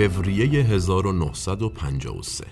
فوریه 1953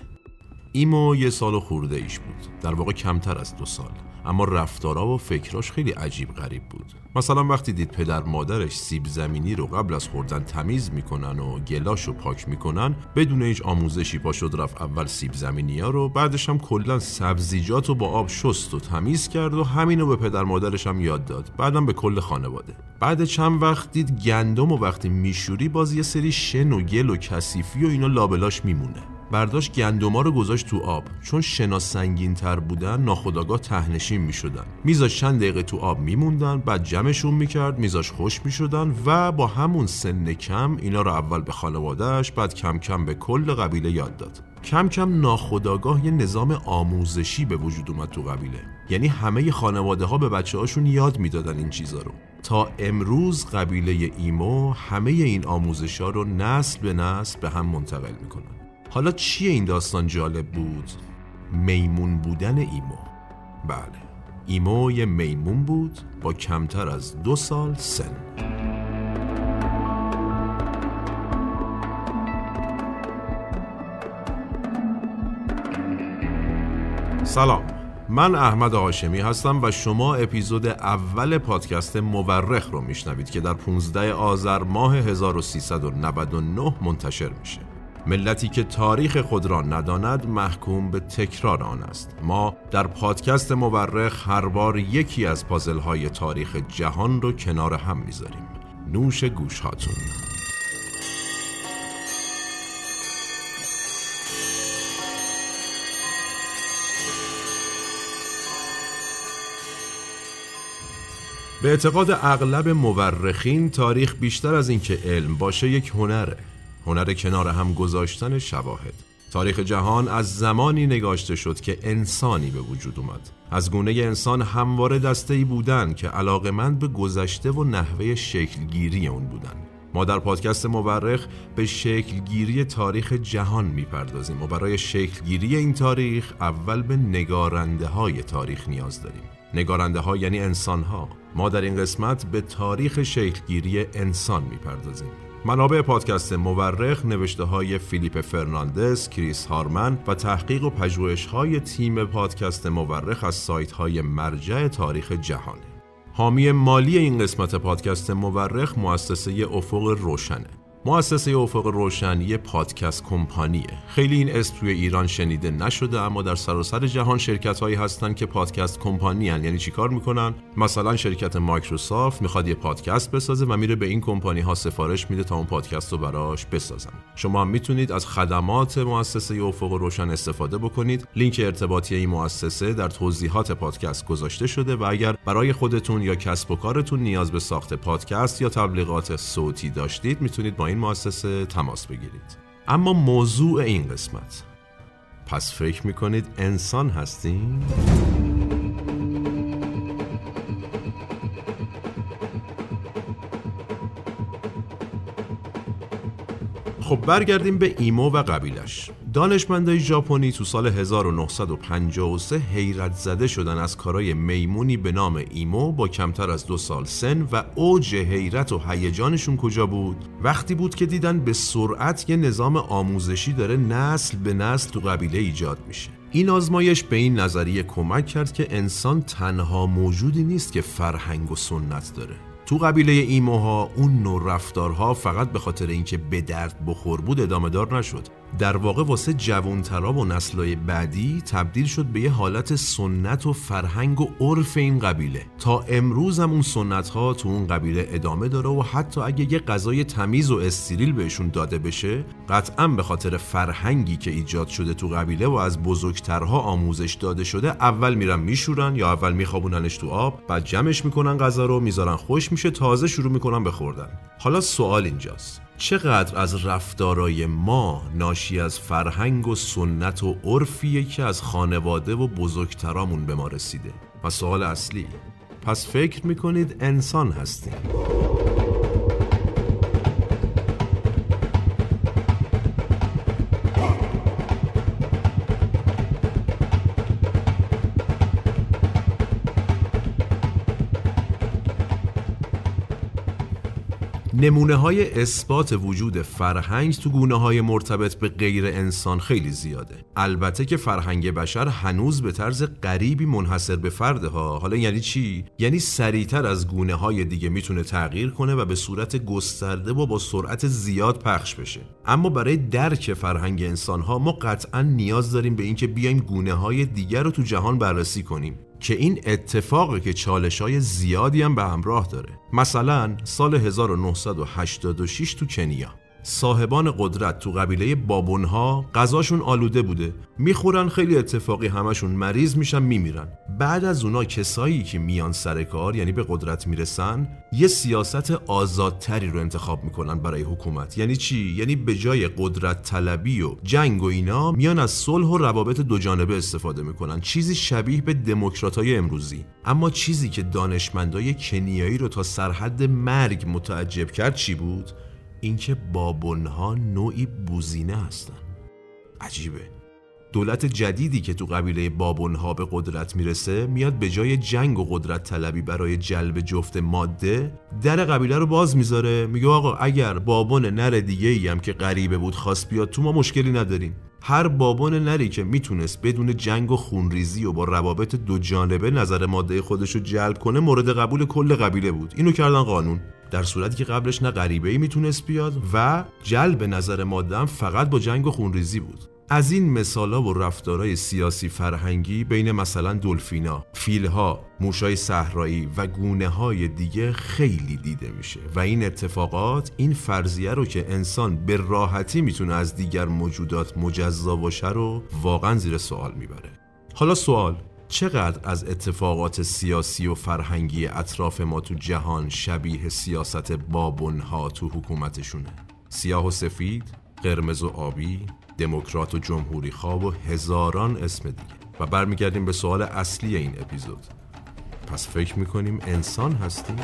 ایمو یه سال خورده ایش بود. در واقع کمتر از دو سال. اما رفتارا و فکراش خیلی عجیب غریب بود. مثلا وقتی دید پدر مادرش سیب زمینی رو قبل از خوردن تمیز می‌کنن و گلاش رو پاک می‌کنن بدون هیچ آموزشی پا شد رفت اول سیب زمینی ها رو بعدش هم کلا سبزیجات رو با آب شست و تمیز کرد و همینو به پدر مادرش هم یاد داد. بعدم به کل خانواده. بعد چند وقت دید گندم و وقتی میشوری باز یه سری شن و گل و کثیفی و اینا لابلاش میمونه. برداشت گندما رو گذاشت تو آب. چون شنا سنگین تر بودن ناخداگاه تهنشین می شدن میذاش چند دقیقه تو آب میموندن بعد جمعشون می‌کرد میذاش خوش می‌شدن و با همون سن کم اینا رو اول به خانوادهش بعد کم کم به کل قبیله یاد داد. کم کم ناخداگاه یه نظام آموزشی به وجود اومد تو قبیله. یعنی همه خانواده ها به بچه هاشون یاد می‌دادن این چیزا رو. تا امروز قبیله ایمو همه این آموزش ها رو نسل به نسل به هم منتقل می‌کنن. حالا چیه این داستان جالب بود؟ میمون بودن ایمو. بله ایمو یه میمون بود با کمتر از دو سال سن. سلام من احمد هاشمی هستم و شما اپیزود اول پادکست مورخ رو میشنوید که در 15 آذر ماه 1399 منتشر میشه. ملتی که تاریخ خود را نداند محکوم به تکرار آن است. ما در پادکست مورخ هر بار یکی از پازل های تاریخ جهان رو کنار هم می‌ذاریم. نوش گوش هاتون. به اعتقاد اغلب مورخین تاریخ بیشتر از اینکه علم باشه یک هنره. هنر کنار هم گذاشتن شواهد. تاریخ جهان از زمانی نگاشته شد که انسانی به وجود اومد. از گونه انسان همواره دسته ای بودن که علاقمند به گذشته و نحوه شکلگیری اون بودن. ما در پادکست مورخ به شکلگیری تاریخ جهان می‌پردازیم و برای شکلگیری این تاریخ اول به نگارنده های تاریخ نیاز داریم. نگارنده ها یعنی انسان ها ما در این قسمت به تاریخ شکلگیری انسان می‌پردازیم. منابع پادکست مورخ نوشته های فیلیپ فرناندز، کریس هارمن و تحقیق و پژوهش های تیم پادکست مورخ از سایت های مرجع تاریخ جهانه. حامی مالی این قسمت پادکست مورخ مؤسسه افق روشنه. مؤسسه افق روشنی پادکست کمپانیه. خیلی این اسم توی ایران شنیده نشده اما در سراسر جهان شرکت هایی هستن که پادکست کمپانی هن. یعنی چیکار می‌کنن؟ مثلا شرکت مایکروسافت می‌خواد یه پادکست بسازه و میره به این کمپانی ها سفارش میده تا اون پادکست رو براش بسازن. شما هم می‌تونید از خدمات مؤسسه افق روشن استفاده بکنید. لینک ارتباطی این مؤسسه در توضیحات پادکست گذاشته شده و اگر برای خودتون یا کسب و کارتون نیاز به ساخت پادکست یا تبلیغات صوتی داشتید می‌تونید با این مؤسسه تماس بگیرید. اما موضوع این قسمت. پس فکر می‌کنید انسان هستیم؟ خب برگردیم به ایمو و قبیلش. دانشمندای ژاپنی تو سال 1953 حیرت زده شدن از کارای میمونی به نام ایمو با کمتر از دو سال سن و اوج حیرت و هیجانشون کجا بود؟ وقتی بود که دیدن به سرعت یه نظام آموزشی داره نسل به نسل تو قبیله ایجاد میشه. این آزمایش به این نظریه کمک کرد که انسان تنها موجودی نیست که فرهنگ و سنت داره. تو قبیله ایموها اون نوع رفتارها فقط به خاطر اینکه به درد بخور بود ادامه دار نشد. در واقع واسه جوانترا و نسلای بعدی تبدیل شد به یه حالت سنت و فرهنگ و عرف این قبیله. تا امروز هم اون سنت ها تو اون قبیله ادامه داره و حتی اگه یه غذای تمیز و استریل بهشون داده بشه قطعا به خاطر فرهنگی که ایجاد شده تو قبیله و از بزرگترها آموزش داده شده اول میرن میشورن یا اول میخوابوننش تو آب بعد جمعش می‌کنن غذا رو می‌ذارن خوش میشه تازه شروع می‌کنن به خوردن. حالا سوال اینجاست. چقدر از رفتارای ما ناشی از فرهنگ و سنت و عرفیه که از خانواده و بزرگترامون به ما رسیده؟ و سوال اصلی پس فکر می‌کنید انسان هستیم؟ نمونه های اثبات وجود فرهنگ تو گونه های مرتبط به غیر انسان خیلی زیاده. البته که فرهنگ بشر هنوز به طرز غریبی منحصر به فرده ها حالا یعنی چی؟ یعنی سریعتر از گونه های دیگه می‌تونه تغییر کنه و به صورت گسترده و با سرعت زیاد پخش بشه. اما برای درک فرهنگ انسان ها ما قطعا نیاز داریم به اینکه بیایم گونه های دیگر رو تو جهان بررسی کنیم. که این اتفاقی که چالش های زیادی هم به همراه داره. مثلا سال 1986 تو کنیا. صاحبان قدرت تو قبیله بابونها غذاشون آلوده بوده. می‌خورن خیلی اتفاقی همشون مریض میشن میمیرن. بعد از اونا کسایی که میان سر کار یعنی به قدرت می‌رسن یه سیاست آزادتری رو انتخاب می‌کنن برای حکومت. یعنی چی؟ یعنی به جای قدرت طلبی و جنگ و اینا میان از صلح و روابط دو جانبه استفاده می‌کنن. چیزی شبیه به دموکراتای امروزی. اما چیزی که دانشمندای کنیایی رو تا سرحد مرگ متعجب کرد چی بود؟ اینکه بابونها نوعی بوزینه هستن. عجیبه. دولت جدیدی که تو قبیله بابونها به قدرت می‌رسه میاد به جای جنگ و قدرت طلبی برای جلب جفت ماده در قبیله رو باز می‌ذاره. میگه آقا اگر بابون نر دیگه ای هم که غریبه بود خواست بیاد تو ما مشکلی نداریم. هر بابون نری که می‌تونست بدون جنگ و خونریزی و با روابط دو جانبه نظر ماده خودش رو جلب کنه مورد قبول کل قبیله بود. اینو کردن قانون. در صورتی که قبلش نه غریبه ای می‌تونست بیاد و جلب نظر ماده فقط با جنگ و خونریزی بود. از این مثالا و رفتارهای سیاسی فرهنگی بین مثلا دلفینا، فیلها، موشای صحرایی و گونه های دیگه خیلی دیده میشه و این اتفاقات این فرضیه رو که انسان به راحتی می‌تونه از دیگر موجودات مجزا باشه رو واقعا زیر سوال می‌بره. حالا سوال چقدر از اتفاقات سیاسی و فرهنگی اطراف ما تو جهان شبیه سیاست بابونها تو حکومتشونه؟ سیاه و سفید، قرمز و آبی، دموکرات و جمهوری خواب و هزاران اسم دیگه. و برمیگردیم به سوال اصلی این اپیزود. پس فکر می‌کنیم انسان هستیم؟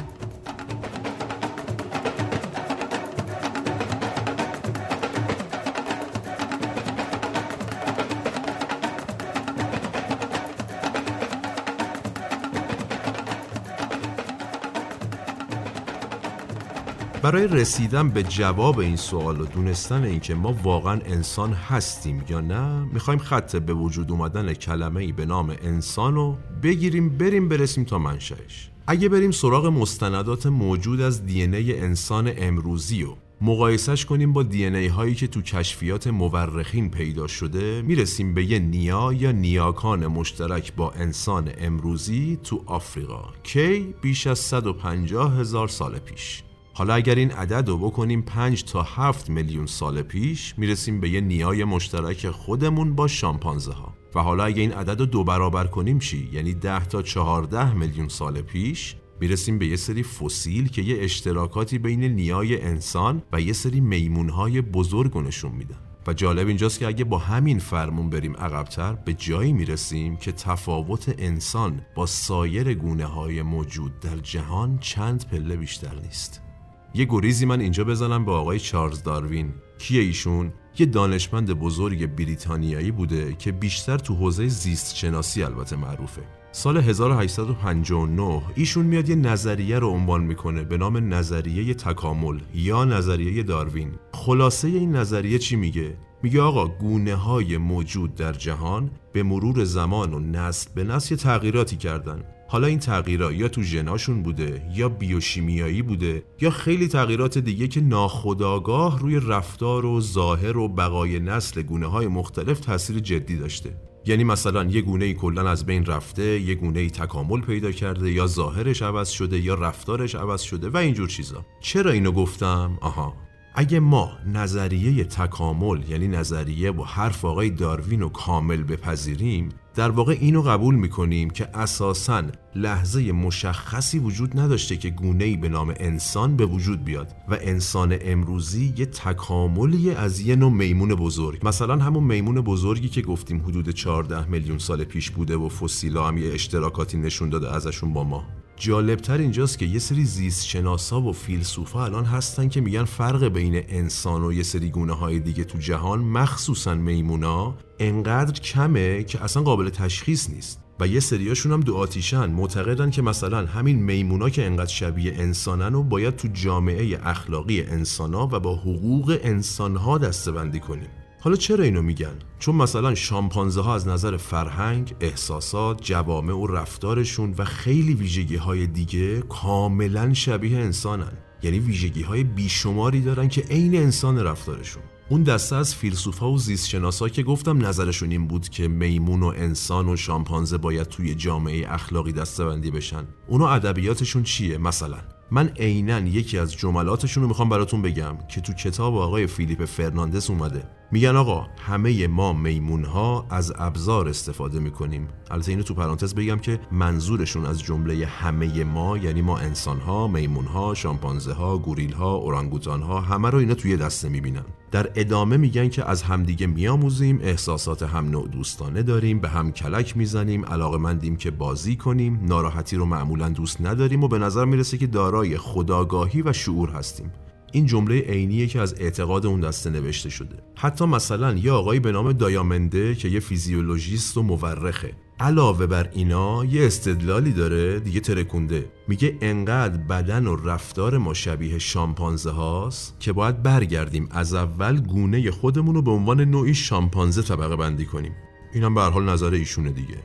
برای رسیدن به جواب این سوال و دونستن اینکه ما واقعا انسان هستیم یا نه می‌خوایم خط به وجود اومدن کلمه ای به نام انسان رو بگیریم بریم برسیم تا منشأش. اگه بریم سراغ مستندات موجود از دی انسان امروزی و مقایسش کنیم با دی ای هایی که تو کشفیات مورخین پیدا شده می‌رسیم به یه نیا یا نیاکان مشترک با انسان امروزی تو آفریقا کی بیش از 150 هزار سال پیش. حالا اگر این عدد رو بکنیم 5 تا 7 میلیون سال پیش می‌رسیم به یه نیای مشترک خودمون با شامپانزه ها و حالا اگر این عدد رو دو برابر کنیم چی؟ یعنی 10 تا 14 میلیون سال پیش می‌رسیم به یه سری فسیل که یه اشتراکاتی بین نیای انسان و یه سری میمونهای بزرگ نشون میدن. و جالب اینجاست که اگه با همین فرمون بریم عقبتر به جایی می‌رسیم که تفاوت انسان با سایر گونه های موجود در جهان چند پله بیشتر نیست. یه گریزی من اینجا بزنم به آقای چارلز داروین. کیه ایشون؟ یه دانشمند بزرگ بریتانیایی بوده که بیشتر تو حوزه زیست شناسی البته معروفه. سال 1859 ایشون میاد یه نظریه رو عنوان می‌کنه به نام نظریه تکامل یا نظریه داروین. خلاصه این نظریه چی میگه؟ میگه آقا گونه های موجود در جهان به مرور زمان و نسل به نسل تغییراتی کردن. حالا این تغییرات یا تو ژناشون بوده یا بیوشیمیایی بوده یا خیلی تغییرات دیگه که ناخودآگاه روی رفتار و ظاهر و بقای نسل گونه های مختلف تاثیر جدی داشته. یعنی مثلا یه گونه ای کلا از بین رفته یه گونه ای تکامل پیدا کرده یا ظاهرش عوض شده یا رفتارش عوض شده و اینجور چیزا. چرا اینو گفتم؟ آها. اگه ما نظریه تکامل یعنی نظریه و حرف آقای داروین رو کامل بپذیریم در واقع اینو قبول می‌کنیم که اساسا لحظه مشخصی وجود نداشته که گونه به نام انسان به وجود بیاد و انسان امروزی یه تکاملی از یه نوع میمون بزرگ. مثلا همون میمون بزرگی که گفتیم حدود 14 میلیون سال پیش بوده و فسیلا هم یه اشتراکاتی نشون داده ازشون با ما. جالبتر اینجاست که یه سری زیست شناسا و فیلسوفا الان هستن که میگن فرق بین انسان و یه سری گونه های دیگه تو جهان مخصوصا میمونا انقدر کمه که اصلا قابل تشخیص نیست. و یه سریاشون هم دو آتیشن. معتقدن که مثلا همین میمونا که انقدر شبیه انسانن و باید تو جامعه اخلاقی انسانا و با حقوق انسانها دستبندی کنیم. حالا چرا اینو میگن؟ چون مثلا شامپانزه ها از نظر فرهنگ، احساسات، جوامع و رفتارشون و خیلی ویژگی های دیگه کاملا شبیه انسانن. یعنی ویژگی های بیشماری دارن که عین انسان رفتارشون. اون دسته از فیلسوفا و زیستشناسا که گفتم نظرشون این بود که میمون و انسان و شامپانزه باید توی جامعه اخلاقی دستبندی بشن. اونا ادبیاتشون چیه مثلا؟ من عینا یکی از جملاتشون رو می‌خوام براتون بگم که تو کتاب آقای فیلیپ فرناندس اومده. میگن آقا همه ما میمون ها از ابزار استفاده می‌کنیم. البته اینو تو پرانتز بگم که منظورشون از جمله همه ما یعنی ما انسان ها میمون ها شامپانزه ها گوریل ها اورانگوتان ها همه رو اینا توی دسته می‌بینن. در ادامه میگن که از همدیگه میآموزیم احساسات هم نوع دوستانه داریم به هم کلک می‌زنیم علاقه مندیم که بازی کنیم ناراحتی رو معمولا دوست نداریم و به نظر می‌رسه که دارای خداگاهی و شعور هستیم. این جمله عینیه که از اعتقاد اون دسته نوشته شده. حتی مثلا یه آقایی به نام دایامنده که یه فیزیولوژیست و مورخه. علاوه بر اینا یه استدلالی داره دیگه ترکونده. میگه انقدر بدن و رفتار ما شبیه شامپانزه هاست که باید برگردیم از اول گونه خودمون رو به عنوان نوعی شامپانزه طبقه بندی کنیم. اینم به حال نظر ایشونه دیگه.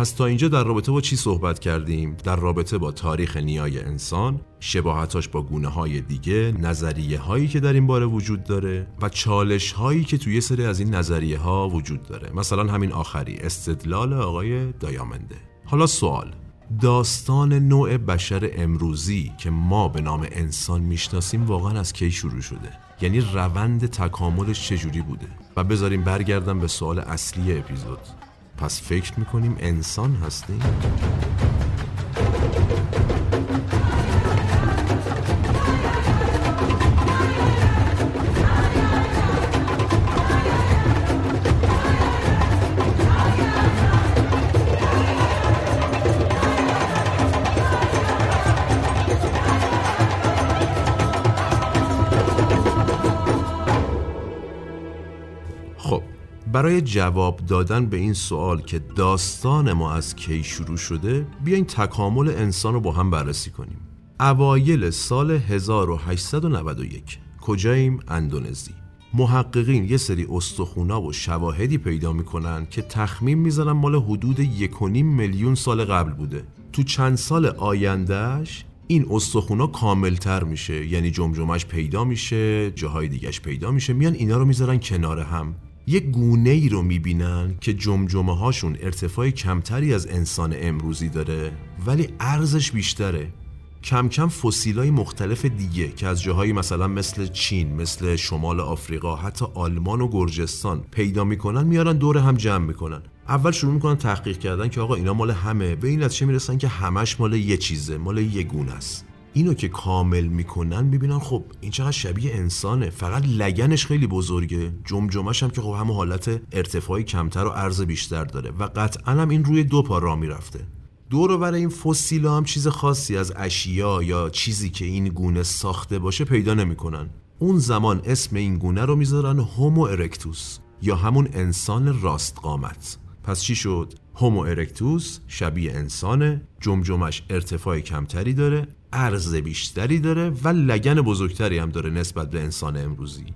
پس تا اینجا در رابطه با چی صحبت کردیم؟ در رابطه با تاریخ نیای انسان، شباهتاش با گونه های دیگه، نظریه هایی که در این باره وجود داره و چالش هایی که توی سری از این نظریه ها وجود داره. مثلا همین آخری استدلال آقای دایامنده. حالا سوال داستان نوع بشر امروزی که ما به نام انسان می‌شناسیم واقعا از کی شروع شده؟ یعنی روند تکاملش چجوری بوده؟ و بذاریم برگردم به سوال اصلی اپیزود پس فکر می‌کنیم انسان هستیم؟ برای جواب دادن به این سوال که داستان ما از کی شروع شده بیاین تکامل انسان رو با هم بررسی کنیم. اوایل سال 1891 کجاییم؟ اندونزی. محققین یه سری استخونا و شواهدی پیدا می‌کنن که تخمین می‌زنن مال حدود 1.5 میلیون سال قبل بوده. تو چند سال آیندهش این استخونا کاملتر میشه یعنی جمجمش پیدا میشه جاهای دیگهش پیدا میشه میان اینا رو می‌ذارن کنار هم. یک گونه ای رو می‌بینن که جمجمه هاشون ارتفاع کمتری از انسان امروزی داره ولی ارزش بیشتره. کم کم فسیلای مختلف دیگه که از جاهایی مثلا مثل چین مثل شمال آفریقا حتی آلمان و گرجستان پیدا می‌کنن میارن دور هم جمع می‌کنن. اول شروع می‌کنن تحقیق کردن که آقا اینا مال همه. به این نتیجه می‌رسن که همش مال یه چیزه مال یه گونه است. اینو که کامل می‌کنن می‌بینن خب این چقدر شبیه انسانه. فقط لگنش خیلی بزرگه. جمجمش هم که خب همه حالت ارتفاعی کمتر و عرض بیشتر داره و قطعا هم این روی دو پا را می‌رفته. دور برای این فسیلا هم چیز خاصی از اشیا یا چیزی که این گونه ساخته باشه پیدا نمی‌کنن. اون زمان اسم این گونه رو می‌ذارن هومو ارکتوس یا همون انسان راست قامت. پس چی شد؟ هومو ارکتوس شبیه انسانه جمجمش ارتفاع کمتری داره عرض بیشتری داره و لگن بزرگتری هم داره نسبت به انسان امروزی.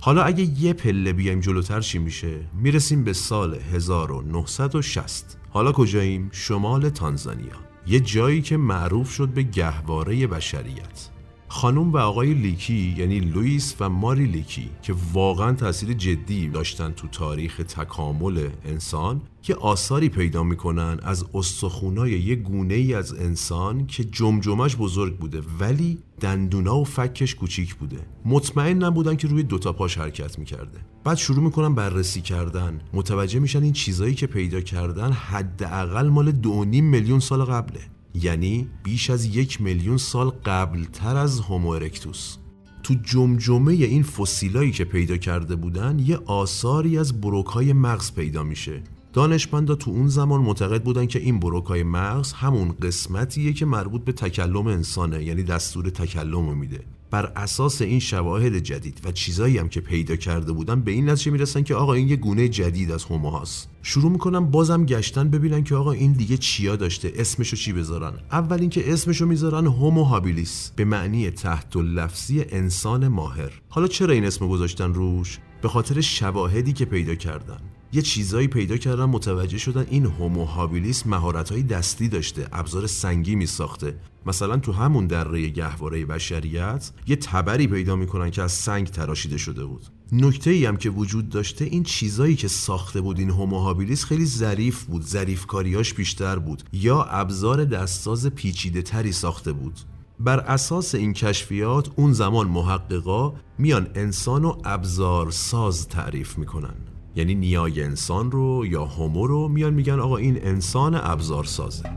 حالا اگه یه پله بیایم جلوتر چی میشه؟ می‌رسیم به سال 1960 حالا کجاییم؟ شمال تانزانیا. یه جایی که معروف شد به گهواره بشریت. خانم و آقای لیکی یعنی لوئیس و ماری لیکی که واقعا تاثیر جدی داشتن تو تاریخ تکامل انسان که آثاری پیدا می‌کنن از استخونای یه گونه ای از انسان که جمجمش بزرگ بوده ولی دندونا و فکش کوچیک بوده. مطمئن نبودن که روی دوتا پاش حرکت می‌کرده. بعد شروع می‌کنن بررسی کردن. متوجه میشن این چیزایی که پیدا کردن حداقل مال دو میلیون سال قبله. یعنی بیش از یک میلیون سال قبل تر از هومو ارکتوس تو جمجمه این فسیلایی که پیدا کرده بودن یه آثاری از بروکای مغز پیدا میشه. دانشمندا تو اون زمان معتقد بودن که این بروکای مغز همون قسمتیه که مربوط به تکلم انسانه یعنی دستور تکلم میده. بر اساس این شواهد جدید و چیزایی هم که پیدا کرده بودن به این نتیجه می‌رسن که آقا این یه گونه جدید از هوموهاست شروع می‌کنن بازم گشتن ببینن که آقا این دیگه چیا داشته اسمشو چی بذارن. اول اینکه اسمشو می‌ذارن هومو هابیلیس به معنی تحت لفظی انسان ماهر. حالا چرا این اسم گذاشتن روش؟ به خاطر شواهدی که پیدا کردن. یه چیزایی پیدا کردن متوجه شدن این هومو هابیلیس مهارت‌های دستی داشته ابزار سنگی می ساخته مثلا تو همون دره گهواره بشریت یه تبری پیدا می‌کنن که از سنگ تراشیده شده بود. نکته ای هم که وجود داشته این چیزایی که ساخته بود این هوموهابیلیس خیلی ظریف بود ظریف کاریاش بیشتر بود یا ابزار دستساز پیچیده تری ساخته بود. بر اساس این کشفیات اون زمان محققا میان انسان و ابزار ساز تعریف می‌کنن. یعنی نیای انسان رو یا هومو رو میان میگن آقا این انسان ابزار سازه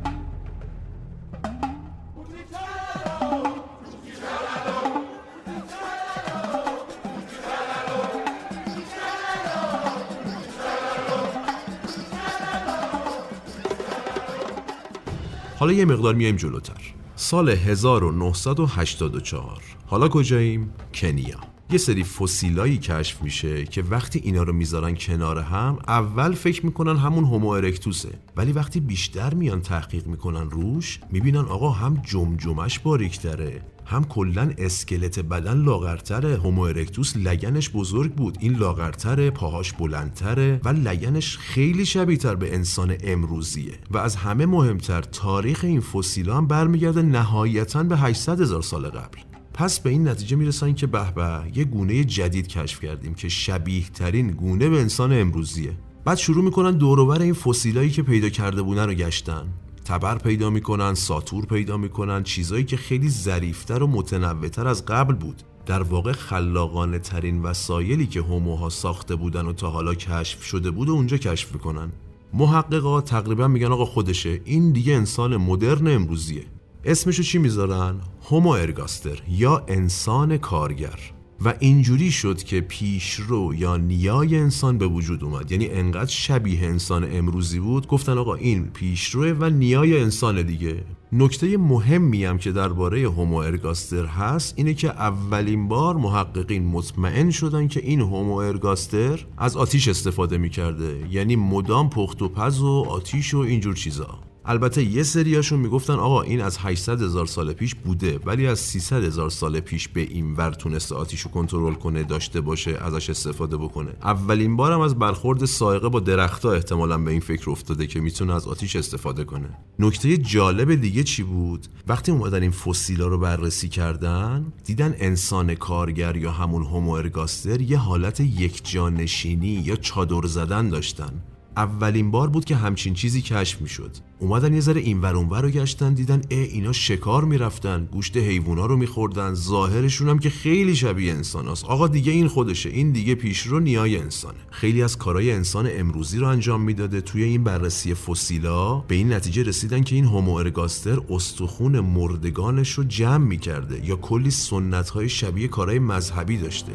حالا یه مقدار میایم جلوتر. سال 1984 حالا کجاییم؟ کنیا. یه سری فسیلایی کشف میشه که وقتی اینا رو می‌ذارن کنار هم اول فکر می‌کنن همون هومو ارکتوسه ولی وقتی بیشتر میان تحقیق می‌کنن روش می‌بینن آقا هم جمجمش باریکتره هم کلا اسکلت بدن لاغرتره. هومو ارکتوس لگنش بزرگ بود این لاغرتره پاهاش بلندتره و لگنش خیلی شبیه تر به انسان امروزیه. و از همه مهمتر تاریخ این فسیلا هم برمیگرده نهایتا به 800 هزار سال قبل. پس به این نتیجه می‌رسن که به به یه گونه جدید کشف کردیم که شبیه ترین گونه به انسان امروزیه. بعد شروع می‌کنن دوروبر این فسیلایی که پیدا کرده بودن رو گشتن. تبر پیدا می‌کنن ساتور پیدا می‌کنن چیزایی که خیلی ظریفتر و متنوعتر از قبل بود. در واقع خلاقانه ترین وسایلی که هوموها ساخته بودن و تا حالا کشف شده بود و اونجا کشف می‌کنن. محققا تقریبا میگن آقا خودشه این دیگه انسان مدرن امروزیه. اسمشو چی می‌ذارن؟ هومو ارگاستر یا انسان کارگر. و اینجوری شد که پیشرو یا نیای انسان به وجود اومد. یعنی انقدر شبیه انسان امروزی بود. گفتن آقا این پیشروه و نیای انسان دیگه. نکته مهمی هم که درباره هومو ارگاستر هست اینه که اولین بار محققین مطمئن شدن که این هومو ارگاستر از آتیش استفاده می‌کرده. یعنی مدام پخت و پز و آتیش و اینجور چیزا. البته یه سریاشون می‌گفتن آقا این از 800 هزار سال پیش بوده ولی از 300 هزار سال پیش به این ور تونسته آتیشو کنترل کنه داشته باشه ازش استفاده بکنه. اولین بارم از برخورد سائقه با درختها احتمالا به این فکر افتاده که می‌تونه از آتیش استفاده کنه. نکته جالب دیگه چی بود؟ وقتی اومدن این فسیلا رو بررسی کردن دیدن انسان کارگر یا همون هومو ارگاستر یه حالت یک جانشینی یا چادر زدن داشتن. اولین بار بود که همچین چیزی کشف می‌شد. اومدن یه ذره اینور اونور رو گشتن دیدن اه اینا شکار می‌رفتن گوشت حیوونا رو میخوردن. ظاهرشون هم که خیلی شبیه انسان هست. آقا دیگه این خودشه این دیگه پیشرو نیای انسانه. خیلی از کارهای انسان امروزی رو انجام می‌داده. توی این بررسی فسیلا به این نتیجه رسیدن که این هومو ارگاستر استخون مردگانش رو جمع می‌کرده یا کلی سنت های شبیه کارهای مذهبی داشته.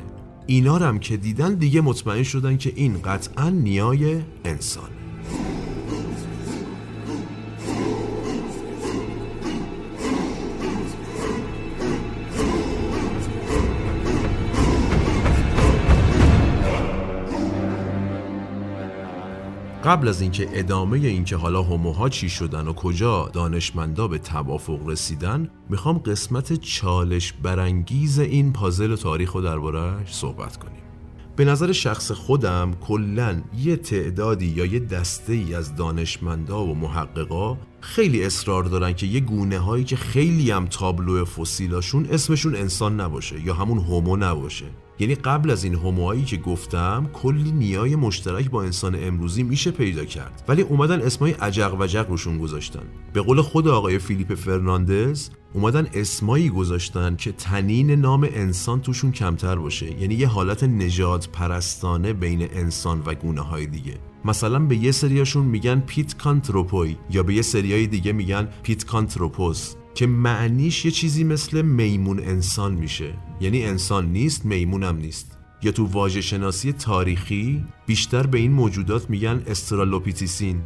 اینا هم که دیدن دیگه مطمئن شدن که این قطعا نیای انسان. قبل از اینکه ادامه اینکه حالا هوموها چی شدن و کجا دانشمندا به توافق رسیدن می‌خوام قسمت چالش برانگیز این پازل تاریخ رو دربارهش صحبت کنیم. به نظر شخص خودم کلا یه تعدادی یا یه دسته ای از دانشمندا و محققا خیلی اصرار دارن که یه گونه هایی که خیلی هم تابلو فسیلاشون اسمشون انسان نباشه یا همون هومو نباشه. یعنی قبل از این هوموهایی که گفتم کلی نیای مشترک با انسان امروزی میشه پیدا کرد. ولی اومدن اسمای عجق وجق روشون گذاشتن. به قول خود آقای فیلیپ فرناندز اومدن اسمایی گذاشتن که تنین نام انسان توشون کمتر باشه. یعنی یه حالت نجات پرستانه بین انسان و گونه های دیگه. مثلا به یه سریاشون میگن پیتکانتروپوی یا به یه سریای دیگه میگن پیتکانتروپوس که معنیش یه چیزی مثل میمون انسان میشه. یعنی انسان نیست میمونم نیست. یا تو واژه شناسی تاریخی بیشتر به این موجودات میگن استرالوپیتیسین.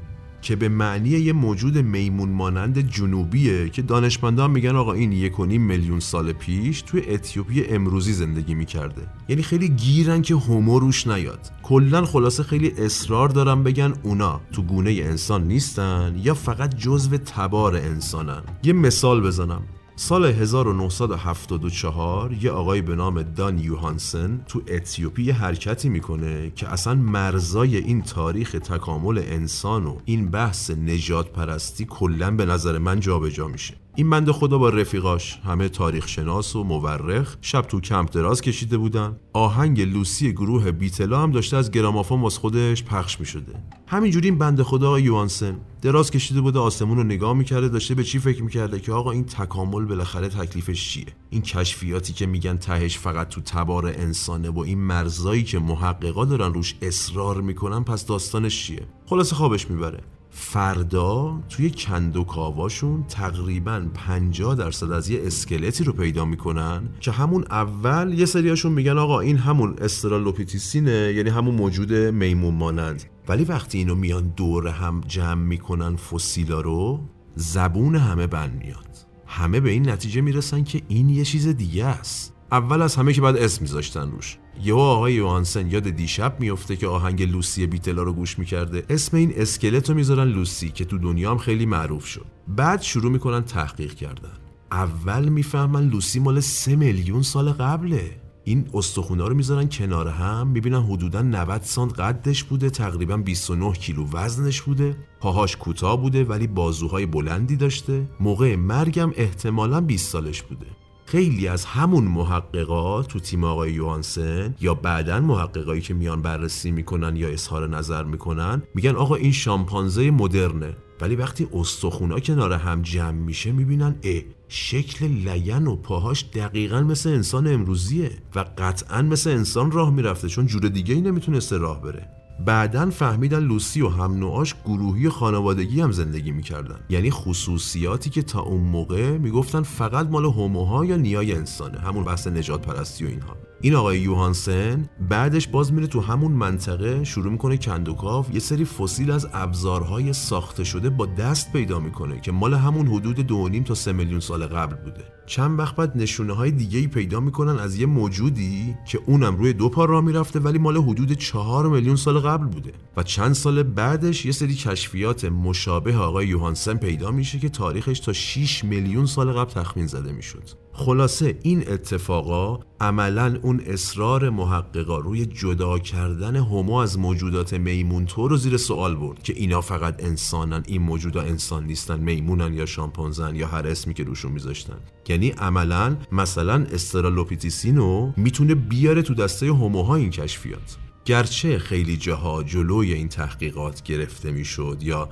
که به معنی یه موجود میمون مانند جنوبیه که دانشمندان میگن آقا این یک میلیون سال پیش توی اتیوپی امروزی زندگی می‌کرده. یعنی خیلی گیرن که هومو روش نیاد. کلا خلاصه خیلی اصرار دارن بگن اونا تو گونه انسان نیستن یا فقط جزو تبار انسانن. یه مثال بزنم. سال 1974 یه آقای به نام دان یوهانسن تو اتیوپی حرکتی می‌کنه که اصلا مرزای این تاریخ تکامل انسان و این بحث نجات پرستی کلا به نظر من جابجا جا میشه. این بنده خدا با رفیقاش همه تاریخ شناس و مورخ شب تو کمپ دراز کشیده بودن. آهنگ لوسی گروه بیتلا هم داشته از گرامافون واس خودش پخش می شده همینجوری این بنده خدا یوانسن دراز کشیده بوده آسمون رو نگاه می‌کرده داشته به چی فکر می‌کرده که آقا این تکامل بالاخره تکلیفش چیه؟ این کشفیاتی که میگن تهش فقط تو تبار انسانه و این مرزایی که محققا دارن روش اصرار می‌کنن پس داستانش چیه؟ خلاصه خوابش می‌بره. فردا توی کندوکاواشون تقریبا 50 درصد از یه اسکلتی رو پیدا می‌کنن که همون اول یه سریاشون میگن آقا این همون استرالوپیتیسینه یعنی همون موجود میمون مانند. ولی وقتی اینو میان دور هم جمع می‌کنن فسیلا رو زبون همه بند میاد. همه به این نتیجه می‌رسن که این یه چیز دیگه است. اول از همه که بعد اسم میذاشتن روش. یهو آقای یوهانسن یاد دیشب میفته که آهنگ لوسی بیتلا رو گوش می‌کرده. اسم این اسکلت رو می‌ذارن لوسی که تو دنیا هم خیلی معروف شد. بعد شروع می‌کنن تحقیق کردن. اول می‌فهمن لوسی مال سه میلیون سال قبله. این استخونا رو می‌ذارن کنار هم می‌بینن حدودا 90 سانت قدش بوده تقریبا 29 کیلو وزنش بوده. پاهاش کوتاه بوده ولی بازوهای بلندی داشته. موقع مرگم احتمالا 20 سالش بوده. خیلی از همون محققا تو تیم آقای یوانسن یا بعدا محققایی که میان بررسی می‌کنن یا اظهار نظر می‌کنن میگن آقا این شامپانزه مدرنه. ولی وقتی استخونا کنار هم جمع میشه می‌بینن اه شکل لین و پاهاش دقیقا مثل انسان امروزیه و قطعا مثل انسان راه می‌رفته چون جور دیگه ای نمی‌تونسته راه بره. بعدا فهمیدن لوسی و هم نوعاش گروهی خانوادگی هم زندگی می‌کردن. یعنی خصوصیاتی که تا اون موقع می‌گفتن فقط مال هوموها یا نیای انسانه. همون بحث نجات پرستی و اینها. این آقای یوهانسن بعدش باز میره تو همون منطقه شروع می‌کنه کندوکاف یه سری فسیل از ابزارهای ساخته شده با دست پیدا می‌کنه که مال همون حدود دو تا سه میلیون سال قبل بوده. چند وقت بعد نشونه های دیگه ای پیدا می‌کنن از یه موجودی که اونم روی دو پا را می‌رفته ولی مال حدود چهار میلیون سال قبل بوده. و چند سال بعدش یه سری کشفیات مشابه آقای یوهانسن پیدا میشه که تاریخش تا 6 میلیون سال قبل تخمین زده می‌شد. خلاصه این اتفاقا عملا اون اصرار محققا روی جدا کردن هومو از موجودات میمون تو رو زیر سوال برد که اینا فقط انسانن این موجودا انسان نیستن میمونن یا شامپانزن یا هر اسمی که روشون میذاشتن. یعنی عملا مثلا استرالوپیتیسینو می‌تونه بیاره تو دسته هوموها این کشفیات. گرچه خیلی جاها جلوی این تحقیقات گرفته می‌شد یا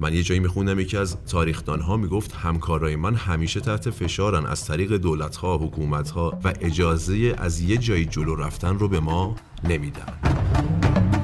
من یه جایی میخوندم یکی از تاریخدان ها می‌گفت همکارای من همیشه تحت فشارن از طریق دولت ها حکومت ها و اجازه از یه جایی جلو رفتن رو به ما نمیدن.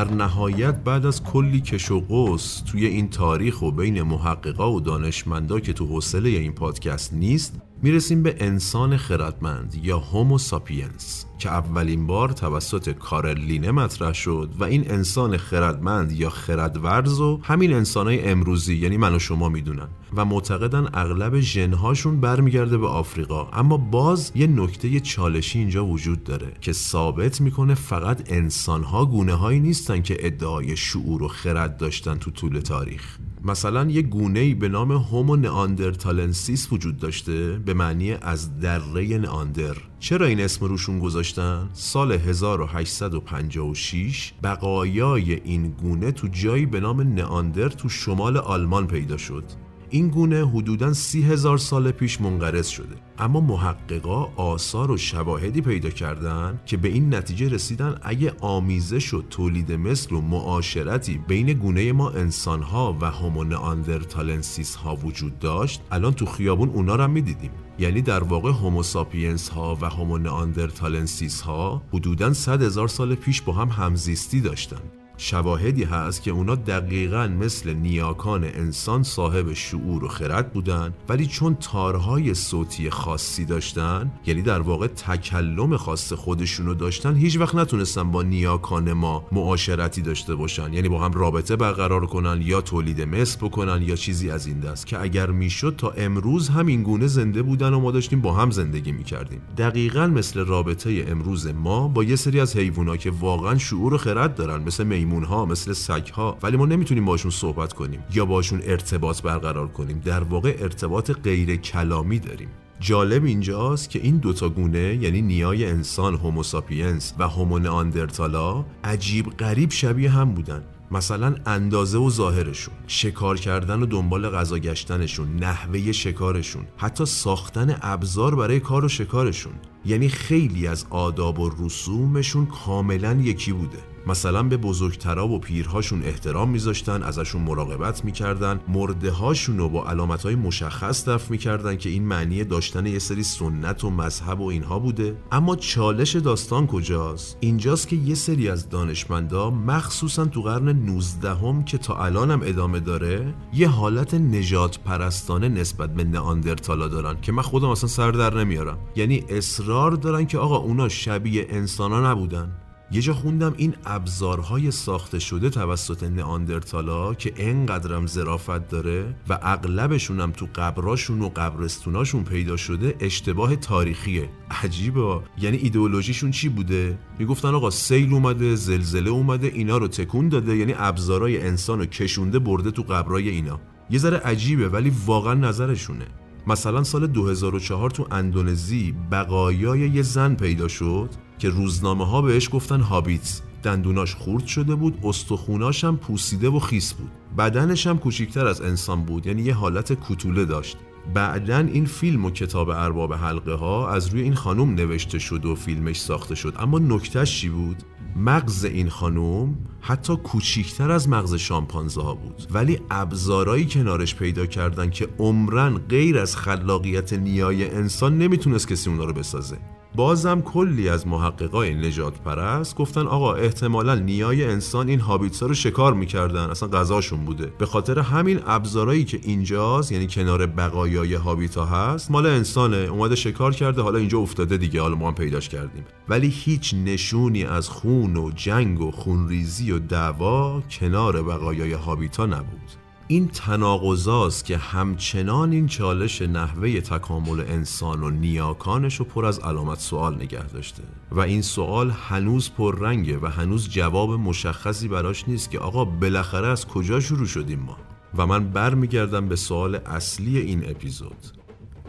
در نهایت بعد از کلی کش و قوس توی این تاریخ و بین محققا و دانشمندا که تو حوصله این پادکست نیست می‌رسیم به انسان خردمند یا هومو ساپینس که اولین بار توسط کارل مطرح شد و این انسان خردمند یا خردورز و همین انسانای امروزی یعنی من و شما می‌دونن و معتقدن اغلب ژنهاشون برمیگرده به آفریقا. اما باز یه نکته چالشی اینجا وجود داره که ثابت می‌کنه فقط انسانها گونه هایی نیستن که ادعای شعور و خرد داشتن تو طول تاریخ. مثلا یه گونه به نام هومو نئاندرتالنسیس وجود داشته به معنی از دره نئاندر چرا این اسم روشون گذاشتن؟ سال 1856 بقایای این گونه تو جایی به نام نئاندر تو شمال آلمان پیدا شد این گونه حدوداً سی هزار سال پیش منقرض شده. اما محققا آثار و شواهدی پیدا کردن که به این نتیجه رسیدن اگه آمیزش و تولید مثل و معاشرتی بین گونه ما انسانها و هومو ناندرتالنسیس ها وجود داشت الان تو خیابون اونا رو می‌دیدیم. یعنی در واقع هوموساپینس ها و هومو ناندرتالنسیس ها حدوداً 100 هزار سال پیش با هم همزیستی داشتن شواهدی هست که اونا دقیقا مثل نیاکان انسان صاحب شعور و خرد بودن ولی چون تارهای صوتی خاصی داشتن یعنی در واقع تکلم خاص خودشونو داشتن هیچ وقت نتونستن با نیاکان ما معاشرتی داشته باشن. یعنی با هم رابطه برقرار کنن یا تولید مثل بکنن یا چیزی از این دست. که اگر می‌شد تا امروز هم این گونه زنده بودن و ما داشتیم با هم زندگی می‌کردیم. دقیقا مثل رابطه امروز ما با یه سری از حیوونا که واقعا شعور و خرد دارن مثل ها مثل سگ ها ولی ما نمی‌تونیم باشون صحبت کنیم یا باشون ارتباط برقرار کنیم. در واقع ارتباط غیر کلامی داریم. جالب اینجاست که این دوتا گونه یعنی نیای انسان هوموساپینس و هومو ناندرتالا عجیب غریب شبیه هم بودن. مثلا اندازه و ظاهرشون شکار کردن و دنبال غذا گشتنشون نحوه شکارشون حتی ساختن ابزار برای کار و شکارشون. یعنی خیلی از آداب و رسومشون کاملا یکی بوده. مثلا به بزرگترا و پیرهاشون احترام میذاشتن ازشون مراقبت می‌کردن مرده هاشون رو با علامت های مشخص دفن می‌کردن که این معنی داشتن یه سری سنت و مذهب و اینها بوده. اما چالش داستان کجاست؟ اینجاست که یه سری از دانشمندا مخصوصا تو قرن 19 هم که تا الانم ادامه داره یه حالت نجات پرستانه نسبت به نئاندرتالا دارن که من خودم اصلا سر در نمیارم. یعنی اصرار دارن که آقا اونا شبیه انسانا نبودن. یه جا خوندم این ابزارهای ساخته شده توسط نئاندرتالا که انقدرم ظرافت داره و اغلبشون هم تو قبراشون و قبرستوناشون پیدا شده اشتباه تاریخیه. عجیبه. یعنی ایدئولوژیشون چی بوده؟ می‌گفتن آقا سیل اومده زلزله اومده اینا رو تکون داده یعنی ابزارهای انسان کشونده برده تو قبرای اینا. یه ذره عجیبه ولی واقعا نظرشونه. مثلا سال 2004 تو اندونزی بقایای یه زن پیدا شد که روزنامه ها بهش گفتن هابیت دندوناش خورد شده بود استخوناش هم پوسیده و خیس بود. بدنش هم کوچیکتر از انسان بود یعنی یه حالت کوتوله داشت. بعدا این فیلم و کتاب ارباب حلقه ها از روی این خانم نوشته شد و فیلمش ساخته شد. اما نکتهش چی بود؟ مغز این خانم حتی کوچیکتر از مغز شامپانزه ها بود. ولی ابزارایی کنارش پیدا کردن که عمرن غیر از خلاقیت نیای انسان نمی‌تونست کسی اونا رو بسازه. بازم کلی از محققای نجات پرست گفتن آقا احتمالا نیای انسان این هابیتسا رو شکار می‌کردن. اصلا غذاشون بوده. به خاطر همین ابزارایی که اینجاست یعنی کنار بقایای هابیتا هست مال انسانه. اومده شکار کرده حالا اینجا افتاده دیگه. حالا ما هم پیداش کردیم. ولی هیچ نشونی از خون و جنگ و خونریزی و دعوا کنار بقایای هابیتا نبود. این تناقضاست که همچنان این چالش نحوه تکامل انسان و نیاکانش رو پر از علامت سوال نگه داشته. و این سوال هنوز پررنگه و هنوز جواب مشخصی براش نیست که آقا بالاخره از کجا شروع شدیم ما؟ و من برمیگردم به سوال اصلی این اپیزود.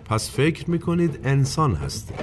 پس فکر می‌کنید انسان هستیم.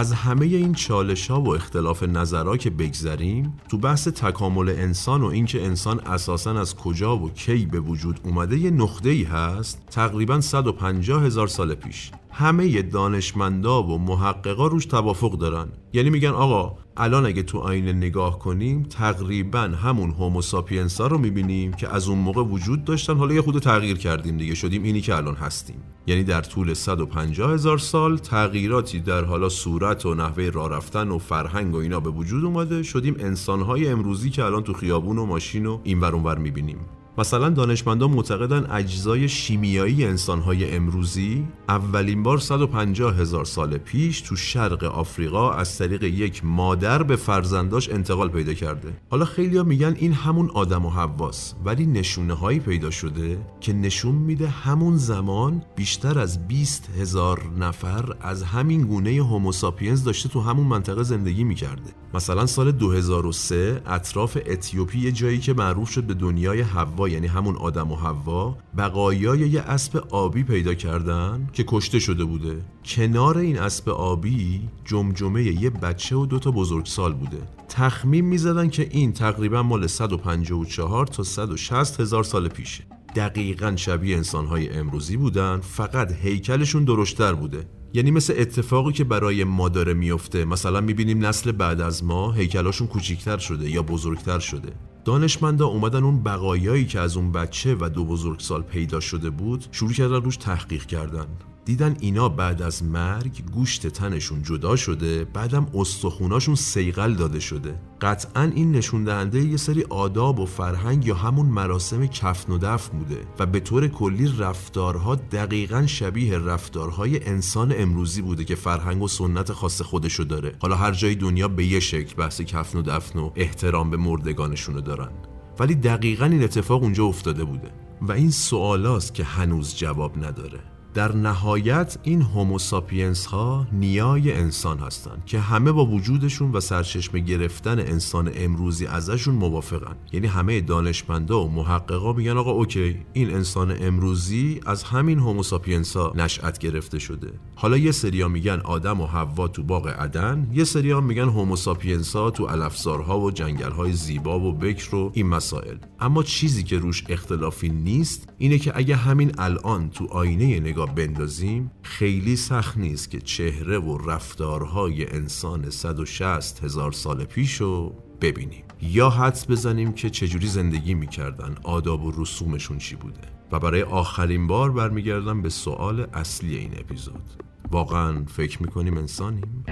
از همه این چالش ها و اختلاف نظرها که بگذریم تو بحث تکامل انسان و اینکه انسان اساسا از کجا و کی به وجود اومده یه نقطه ای هست تقریبا 150 هزار سال پیش. همه دانشمندا و محققا روش توافق دارن. یعنی میگن آقا الان اگه تو آینه نگاه کنیم تقریبا همون هوموساپینس ها رو می‌بینیم که از اون موقع وجود داشتن. حالا یه خود تغییر کردیم دیگه شدیم اینی که الان هستیم. یعنی در طول 150 هزار سال تغییراتی در حالا صورت و نحوه راه رفتن و فرهنگ و اینا به وجود اومده. شدیم انسانهای امروزی که الان تو خیابون و ماشین و این ور اونور می‌بینیم. مثلا دانشمندان معتقدن اجزای شیمیایی انسانهای امروزی اولین بار 150 هزار سال پیش تو شرق آفریقا از طریق یک مادر به فرزنداش انتقال پیدا کرده. حالا خیلیا میگن این همون آدم و حواس ولی نشونه هایی پیدا شده که نشون میده همون زمان بیشتر از 20 هزار نفر از همین گونه هوموساپینز داشته تو همون منطقه زندگی می‌کرده. مثلا سال 2003 اطراف اتیوپی جایی که معروف شد به دنیای حوا یعنی همون آدم و حوا بقایای یه اسب آبی پیدا کردن که کشته شده بوده. کنار این اسب آبی جمجمه یه بچه و دوتا بزرگسال بوده. تخمین می‌زدن که این تقریبا مال 154 تا 160 هزار سال پیشه. دقیقا شبیه انسانهای امروزی بودن فقط هیکلشون درشتر بوده. یعنی مثل اتفاقی که برای ما داره میفته مثلا می‌بینیم نسل بعد از ما هیکلاشون کوچیکتر شده یا بزرگتر شده. دانشمندا اومدن اون بقایایی که از اون بچه و دو بزرگسال پیدا شده بود شروع کردن روش تحقیق کردن. دیدن اینا بعد از مرگ گوشت تنشون جدا شده بعدم استخوناشون سیقل داده شده. قطعا این نشون دهنده یه سری آداب و فرهنگ یا همون مراسم کفن و دفن بوده و به طور کلی رفتارها دقیقا شبیه رفتارهای انسان امروزی بوده که فرهنگ و سنت خاص خودشو داره. حالا هر جای دنیا به یه شکل بحث کفن و دفن و احترام به مردگانشونو دارن. ولی دقیقا این اتفاق اونجا افتاده بوده و این سوالاست که هنوز جواب نداره. در نهایت این هوموساپینس ها نیای انسان هستند که همه با وجودشون و سرچشمه گرفتن انسان امروزی ازشون موافقن. یعنی همه دانشمندا و محققا میگن آقا OK این انسان امروزی از همین هوموساپینس ها نشأت گرفته شده. حالا یه سریا میگن آدم و حوا تو باغ عدن یه سریا میگن هوموساپینس ها تو علفزارها و جنگل های زیبا و بکر و این مسائل. اما چیزی که روش اختلافی نیست اینه که اگه همین الان تو آینه نگاه بندازیم خیلی سخت نیست که چهره و رفتارهای انسان 160 هزار سال پیش رو ببینیم. یا حدس بزنیم که چجوری زندگی می‌کردن آداب و رسومشون چی بوده. و برای آخرین بار برمیگردم به سوال اصلی این اپیزود. واقعا فکر می‌کنیم انسانیم؟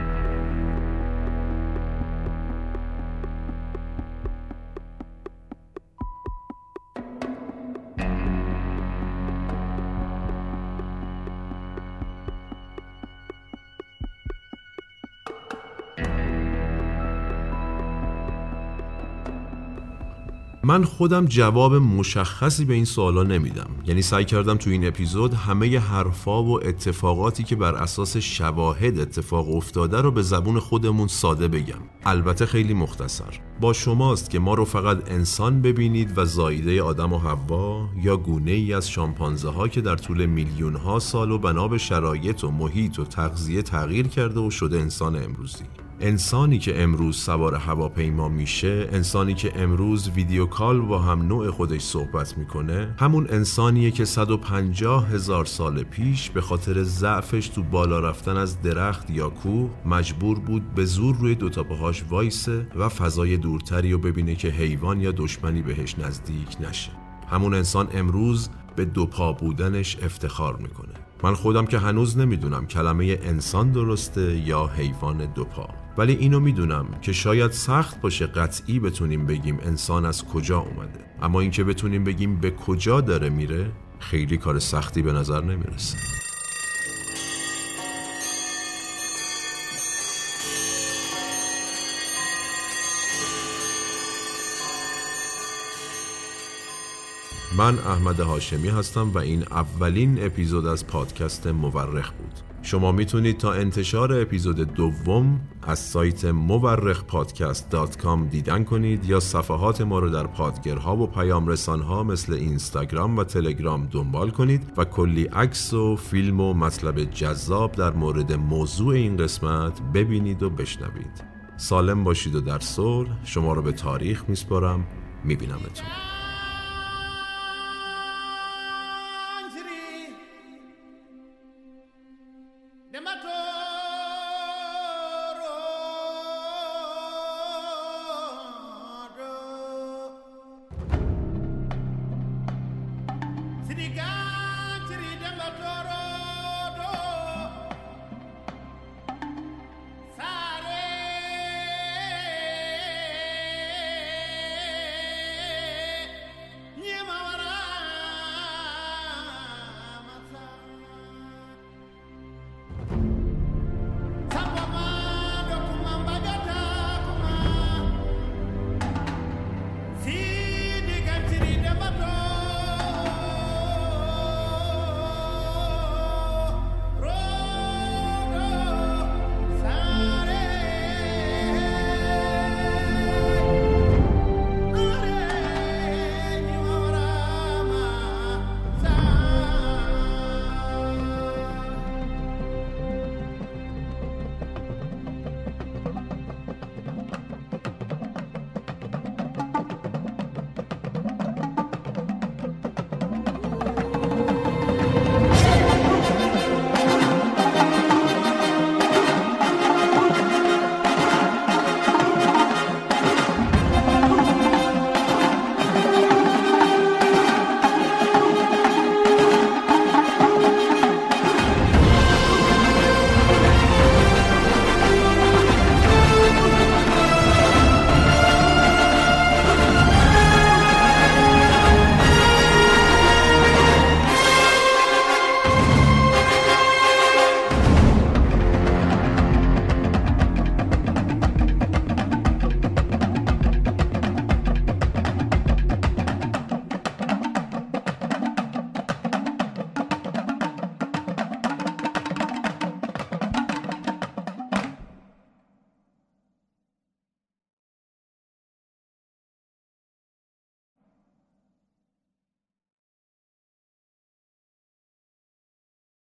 من خودم جواب مشخصی به این سوالا نمیدم. یعنی سعی کردم تو این اپیزود همه حرفا و اتفاقاتی که بر اساس شواهد اتفاق افتاده رو به زبون خودمون ساده بگم. البته خیلی مختصر. با شماست که ما رو فقط انسان ببینید و زایده آدم و حوا یا گونه ای از شامپانزه ها که در طول میلیون ها سال و بنا به شرایط و محیط و تغذیه تغییر کرده و شده انسان امروزی. انسانی که امروز سوار هواپیما میشه انسانی که امروز ویدیو کال با هم نوع خودش صحبت می‌کنه همون انسانیه که 150 هزار سال پیش به خاطر ضعفش تو بالا رفتن از درخت یا کوه مجبور بود به زور روی دوتا پاهاش وایسه و فضای دورتری رو ببینه که حیوان یا دشمنی بهش نزدیک نشه. همون انسان امروز به دو پا بودنش افتخار می‌کنه. من خودم که هنوز نمی‌دونم کلمه انسان درسته یا حیوان دوپا ولی اینو می‌دونم که شاید سخت باشه قطعی بتونیم بگیم انسان از کجا اومده. اما اینکه بتونیم بگیم به کجا داره میره خیلی کار سختی به نظر نمی‌رسه. من احمد هاشمی هستم و این اولین اپیزود از پادکست مورخ بود. شما می‌تونید تا انتشار اپیزود دوم از سایت مورخ پادکست دیدن کنید یا صفحات ما رو در پادگرها و پیام رسانها مثل اینستاگرام و تلگرام دنبال کنید و کلی عکس و فیلم و مطلب جذاب در مورد موضوع این قسمت ببینید و بشنوید. سالم باشید و در صلح. شما رو به تاریخ میسپارم. میبینمتون. Yamato!